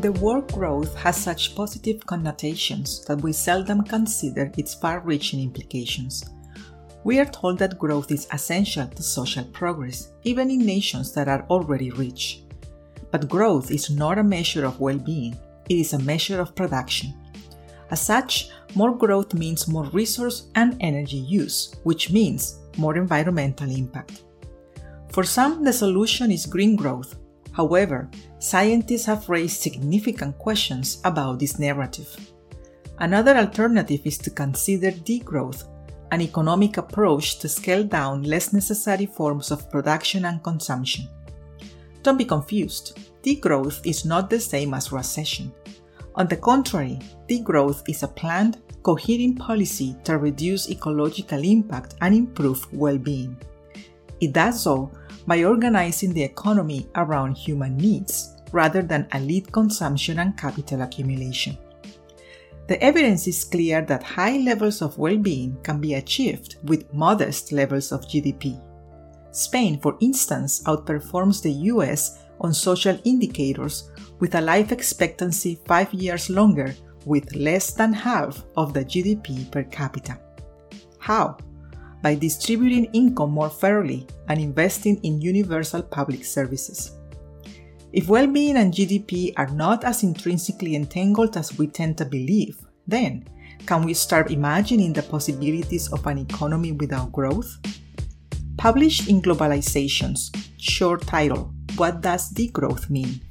The word growth has such positive connotations that we seldom consider its far reaching implications. We are told that growth is essential to social progress, even in nations that are already rich. But growth is not a measure of well being, it is a measure of production. As such, more growth means more resource and energy use, which means more environmental impact. For some, the solution is green growth, However, scientists have raised significant questions about this narrative. Another alternative is to consider degrowth, an economic approach to scale down less necessary forms of production and consumption. Don't be confused, degrowth is not the same as recession. On the contrary, degrowth is a planned, coherent policy to reduce ecological impact and improve well being. It does so by organizing the economy around human needs rather than elite consumption and capital accumulation. The evidence is clear that high levels of well being can be achieved with modest levels of GDP. Spain, for instance, outperforms the US on social indicators with a life expectancy five years longer with less than half of the GDP per capita. How? by distributing income more fairly and investing in universal public services. If well being and GDP are not as intrinsically entangled as we tend to believe, then can we start imagining the possibilities of an economy without growth? Published in Globalizations, short title What Does Degrowth Mean?